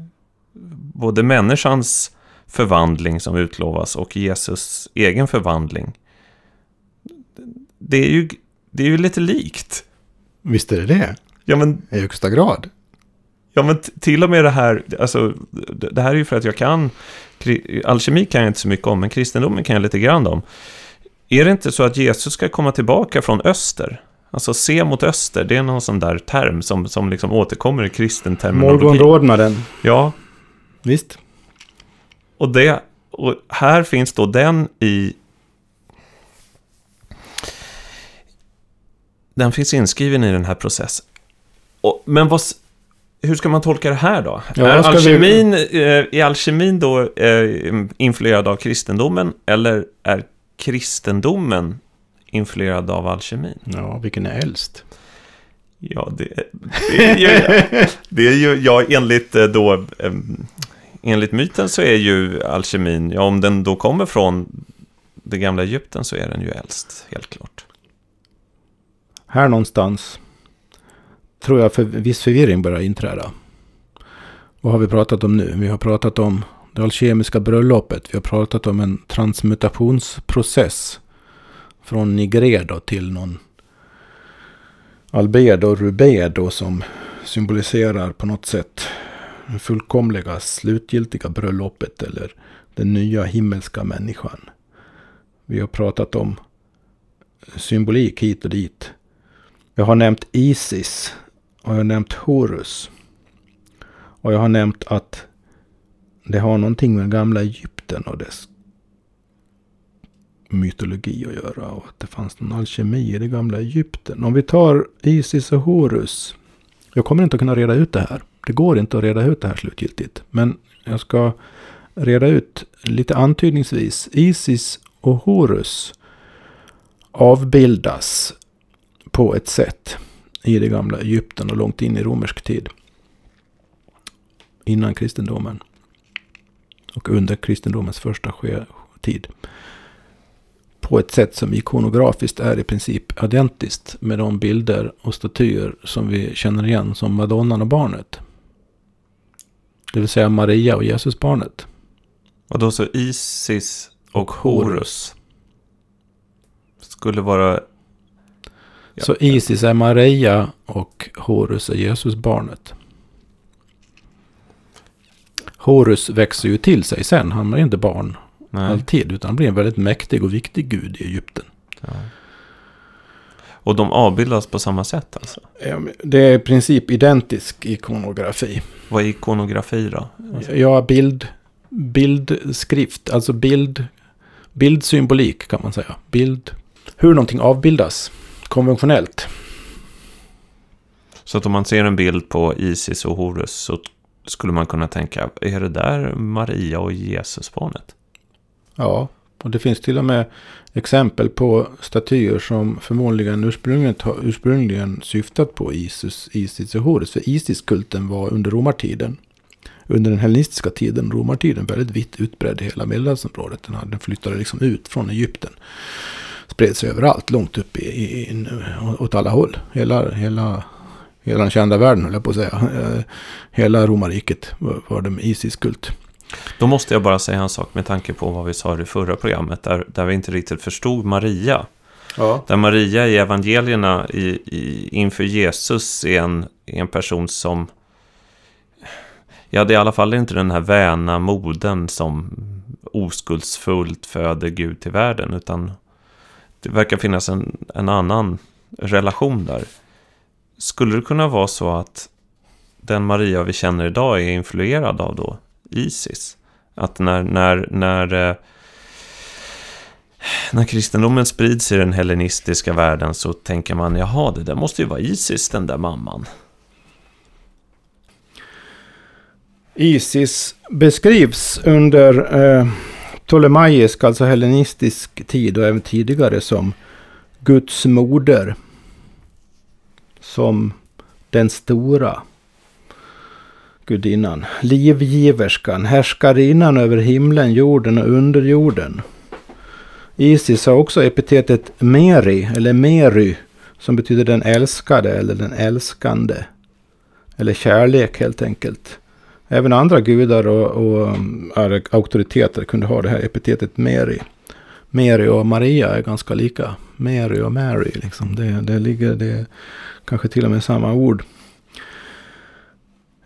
Både människans förvandling som utlovas och Jesus egen förvandling. Det är ju, det är ju lite likt. Visst är det det? Ja, men, I högsta grad. Ja, men till och med det här, alltså, det här är ju för att jag kan, alkemi kan jag inte så mycket om, men kristendomen kan jag lite grann om. Är det inte så att Jesus ska komma tillbaka från öster? Alltså se mot öster, det är någon sån där term som, som liksom återkommer i kristen terminologi. Morgonrodnaden. Ja, Visst. och, det, och här finns då den i... Den finns inskriven i den här processen. Och, men vad, hur ska man tolka det här då? Ja, är, ska vi- alkemin, eh, är alkemin då eh, influerad av kristendomen eller är kristendomen influerad av alkemin? Ja, vilken är äldst? Ja, det, det är ju, det är ju ja, enligt eh, då, enligt myten så är ju alkemin, ja om den då kommer från det gamla Egypten så är den ju äldst, helt klart. Här någonstans tror jag för viss förvirring börjar inträda. Vad har vi pratat om nu? Vi har pratat om det alkemiska bröllopet. Vi har pratat om en transmutationsprocess från nigredo till någon albedo rubedo som symboliserar på något sätt det fullkomliga slutgiltiga bröllopet eller den nya himmelska människan. Vi har pratat om symbolik hit och dit. Jag har nämnt Isis har jag nämnt Horus. Och jag har nämnt att det har någonting med gamla Egypten och dess mytologi att göra. Och att det fanns någon alkemi i det gamla Egypten. Om vi tar Isis och Horus. Jag kommer inte att kunna reda ut det här. Det går inte att reda ut det här slutgiltigt. Men jag ska reda ut lite antydningsvis. Isis och Horus avbildas på ett sätt i det gamla Egypten och långt in i romersk tid. Innan kristendomen. Och under kristendomens första tid. På ett sätt som ikonografiskt är i princip identiskt med de bilder och statyer som vi känner igen som Madonnan och barnet. Det vill säga Maria och Jesusbarnet. Och då så Isis och Horus skulle vara... Ja. Så Isis är Maria och Horus är Jesusbarnet. Horus växer ju till sig sen. Han är inte barn Nej. alltid. Utan han blir en väldigt mäktig och viktig gud i Egypten. Ja. Och de avbildas på samma sätt alltså? Det är i princip identisk ikonografi. Vad är ikonografi då? Alltså, Ja, bild, bildskrift. Alltså bild, bildsymbolik kan man säga. Bild. Hur någonting avbildas konventionellt. Så att om man ser en bild på Isis och Horus så skulle man kunna tänka, är det där Maria och Jesusbarnet? Ja, och det finns till och med exempel på statyer som förmodligen ursprungligen, ursprungligen syftat på Isis, Isis och Horus. För Isis-kulten var under romartiden, under den hellenistiska tiden, romartiden, väldigt vitt utbredd i hela medelhavsområdet. Den, flyttade liksom ut från Egypten. Spred sig överallt, långt upp i, i, åt alla håll. Hela, hela, hela den kända världen, höll jag på att säga. Eh, Hela romarriket var, var det med Isis-kult. Då måste jag bara säga en sak med tanke på vad vi sa i det förra programmet, där, där vi inte riktigt förstod Maria. Ja. Där Maria i evangelierna i, i, inför Jesus är en, är en person som... Ja, det är i alla fall inte den här väna moden som oskuldsfullt föder Gud till världen, utan det verkar finnas en, en annan relation där. Skulle det kunna vara så att den Maria vi känner idag är influerad av då Isis? Att när, när, när, eh, när kristendomen sprids i den hellenistiska världen så tänker man, jaha, det där måste ju vara Isis, den där mamman. Isis beskrivs under eh, ptolemaisk, alltså hellenistisk tid och även tidigare som Guds moder. Som den stora gudinnan. Livgiverskan, härskarinnan över himlen, jorden och underjorden. Isis har också epitetet Meri, eller Mery, som betyder den älskade eller den älskande. Eller kärlek helt enkelt. Även andra gudar och, och auktoriteter kunde ha det här epitetet Meri. Mary och Maria är ganska lika. Mary och Mary, liksom. det, det ligger det kanske till och med samma ord.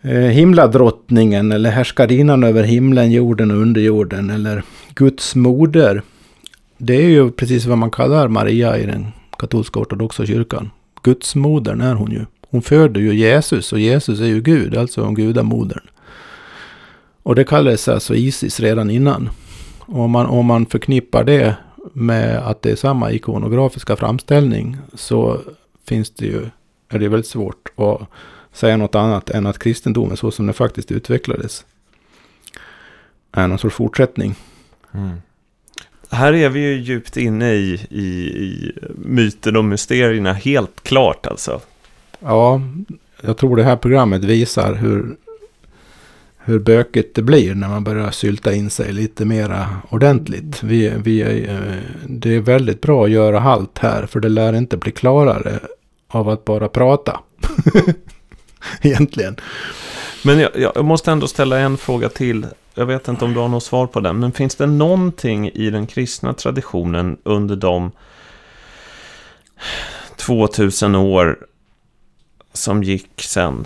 Eh, himladrottningen eller härskarinnan över himlen, jorden och underjorden eller Guds moder. Det är ju precis vad man kallar Maria i den katolska ortodoxa kyrkan. Gudsmodern är hon ju. Hon föder ju Jesus och Jesus är ju Gud, alltså gudamodern. Och det kallades alltså Isis redan innan. Om man, om man förknippar det med att det är samma ikonografiska framställning så finns det ju, är det väldigt svårt att säga något annat än att kristendomen så som den faktiskt utvecklades är någon sorts fortsättning. Mm. Här är vi ju djupt inne i, i, i myten och mysterierna, helt klart alltså. Ja, jag tror det här programmet visar hur hur bökigt det blir när man börjar sylta in sig lite mera ordentligt. Vi, vi, eh, det är väldigt bra att göra halt här för det lär inte bli klarare av att bara prata. Egentligen. Men jag, jag, måste ändå ställa en fråga till. Jag vet inte om du har något svar på den. Men finns det någonting i den kristna traditionen under de 2000 år som gick sen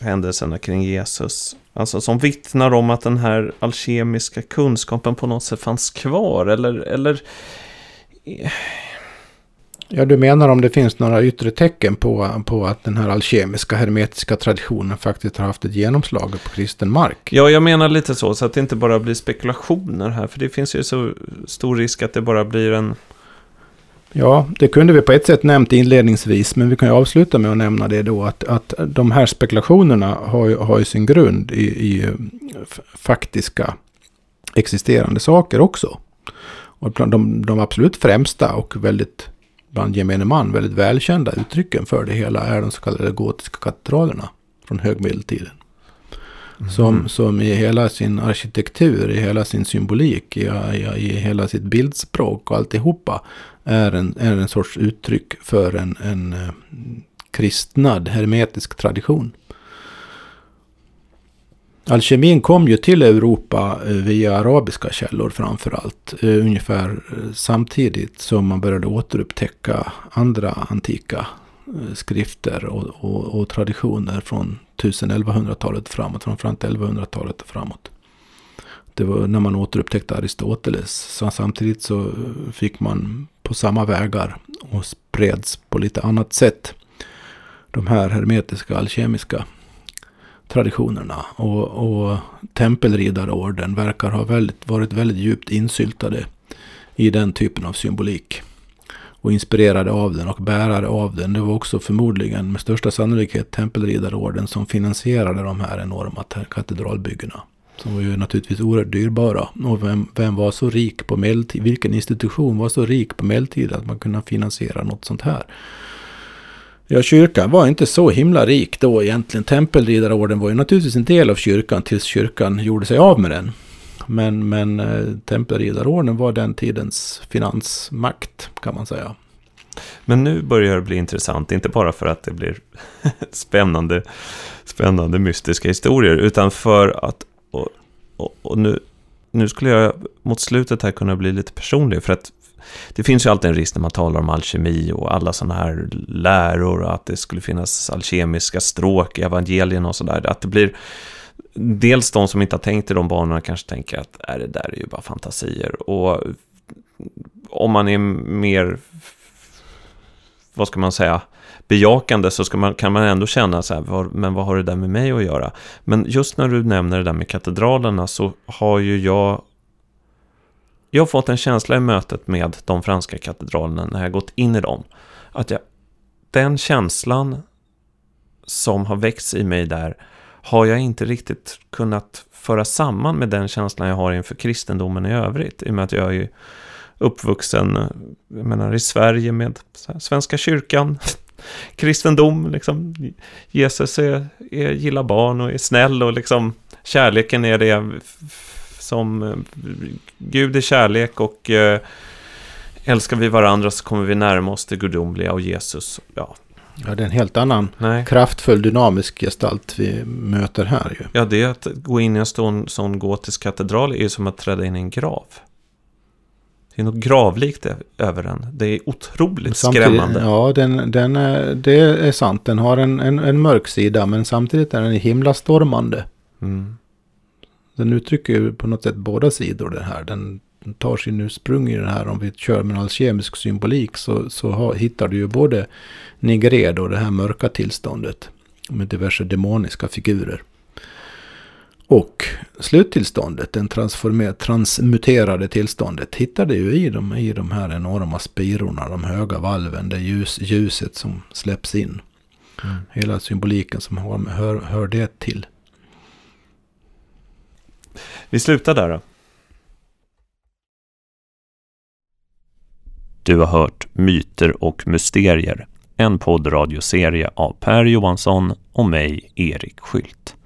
händelserna kring Jesus. Alltså som vittnar om att den här alkemiska kunskapen på något sätt fanns kvar. Eller, eller... Ja, du menar om det finns några yttre tecken på, på att den här alkemiska hermetiska traditionen faktiskt har haft ett genomslag på kristen mark? Ja, jag menar lite så, så att det inte bara blir spekulationer här. För det finns ju så stor risk att det bara blir en Ja, det kunde vi på ett sätt nämnt inledningsvis, men vi kan ju avsluta med att nämna det då att, att de här spekulationerna har ju, har ju sin grund i, i faktiska existerande saker också. Och bland de, de absolut främsta och väldigt bland gemene man väldigt välkända uttrycken för det hela är de så kallade gotiska katedralerna från högmedeltiden. Mm. Som, som i hela sin arkitektur, i hela sin symbolik, i, i, i hela sitt bildspråk och alltihopa är en, är en sorts uttryck för en, en eh, kristnad, hermetisk tradition. Alkemin kom ju till Europa eh, via arabiska källor framförallt. Eh, ungefär samtidigt som man började återupptäcka andra antika skrifter och, och, och traditioner från 1000-1100-talet framåt. Framförallt 1100-talet och framåt. Det var när man återupptäckte Aristoteles. Så samtidigt så fick man på samma vägar och spreds på lite annat sätt. De här hermetiska alkemiska traditionerna. Och, och tempelriddarorden verkar ha väldigt, varit väldigt djupt insyltade i den typen av symbolik. Och inspirerade av den och bärare av den. Det var också förmodligen med största sannolikhet tempelriddarorden som finansierade de här enorma katedralbyggena. Som var ju naturligtvis oerhört dyrbara. Och vem, vem var så rik på medeltid? Vilken institution var så rik på medeltid att man kunde finansiera något sånt här? Ja, kyrkan var inte så himla rik då egentligen. Tempelriddarorden var ju naturligtvis en del av kyrkan tills kyrkan gjorde sig av med den. Men, men eh, tempelriddarorden var den tidens finansmakt kan man säga. Men nu börjar det bli intressant, inte bara för att det blir spännande, spännande mystiska historier, utan för att och, och, och, nu, nu skulle jag mot slutet här kunna bli lite personlig, för att det finns ju alltid en risk när man talar om alkemi och alla sådana här läror, att det skulle finnas alkemiska stråk i evangelierna och sådär, att det blir Dels de som inte har tänkt i de banorna kanske tänker att är det där är ju bara fantasier. Och om man är mer, vad ska man säga, bejakande så ska man, kan man ändå känna så här, var, men vad har det där med mig att göra? Men just när du nämner det där med katedralerna så har ju jag jag har fått en känsla i mötet med de franska katedralerna när jag gått in i dem. Att jag, den känslan som har väckts i mig där har jag inte riktigt kunnat föra samman med den känslan jag har inför kristendomen i övrigt. I och med att jag är uppvuxen jag menar, i Sverige med Svenska kyrkan, kristendom, liksom, Jesus är, är, gillar barn och är snäll och liksom kärleken är det som eh, Gud är kärlek och eh, älskar vi varandra så kommer vi närma oss det gudomliga och Jesus. Ja, Ja, det är en helt annan Nej. kraftfull dynamisk gestalt vi möter här ju. Ja, det att gå in i en sån, sån gotisk katedral är ju som att träda in i en grav. Det är något gravlikt över den. Det är otroligt samtidigt, skrämmande. Ja, den, den är, det är sant. Den har en, en, en mörk sida, men samtidigt är den himlastormande. Mm. Den uttrycker ju på något sätt båda sidor det här. Den tar sin ursprung i det här, om vi kör med alkemisk symbolik, så, så har, hittar du ju både Nigred och det här mörka tillståndet med diverse demoniska figurer. Och sluttillståndet, den transmuterade tillståndet, hittar du ju i de, i de här enorma spirorna, de höga valven, det ljus, ljuset som släpps in. Mm. Hela symboliken som hör, hör, hör det till. Vi slutar där då. Du har hört Myter och mysterier, en poddradioserie av Per Johansson och mig, Erik Skylt.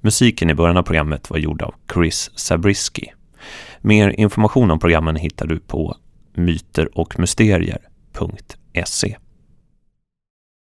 Musiken i början av programmet var gjord av Chris Zabriskie. Mer information om programmen hittar du på myterochmysterier.se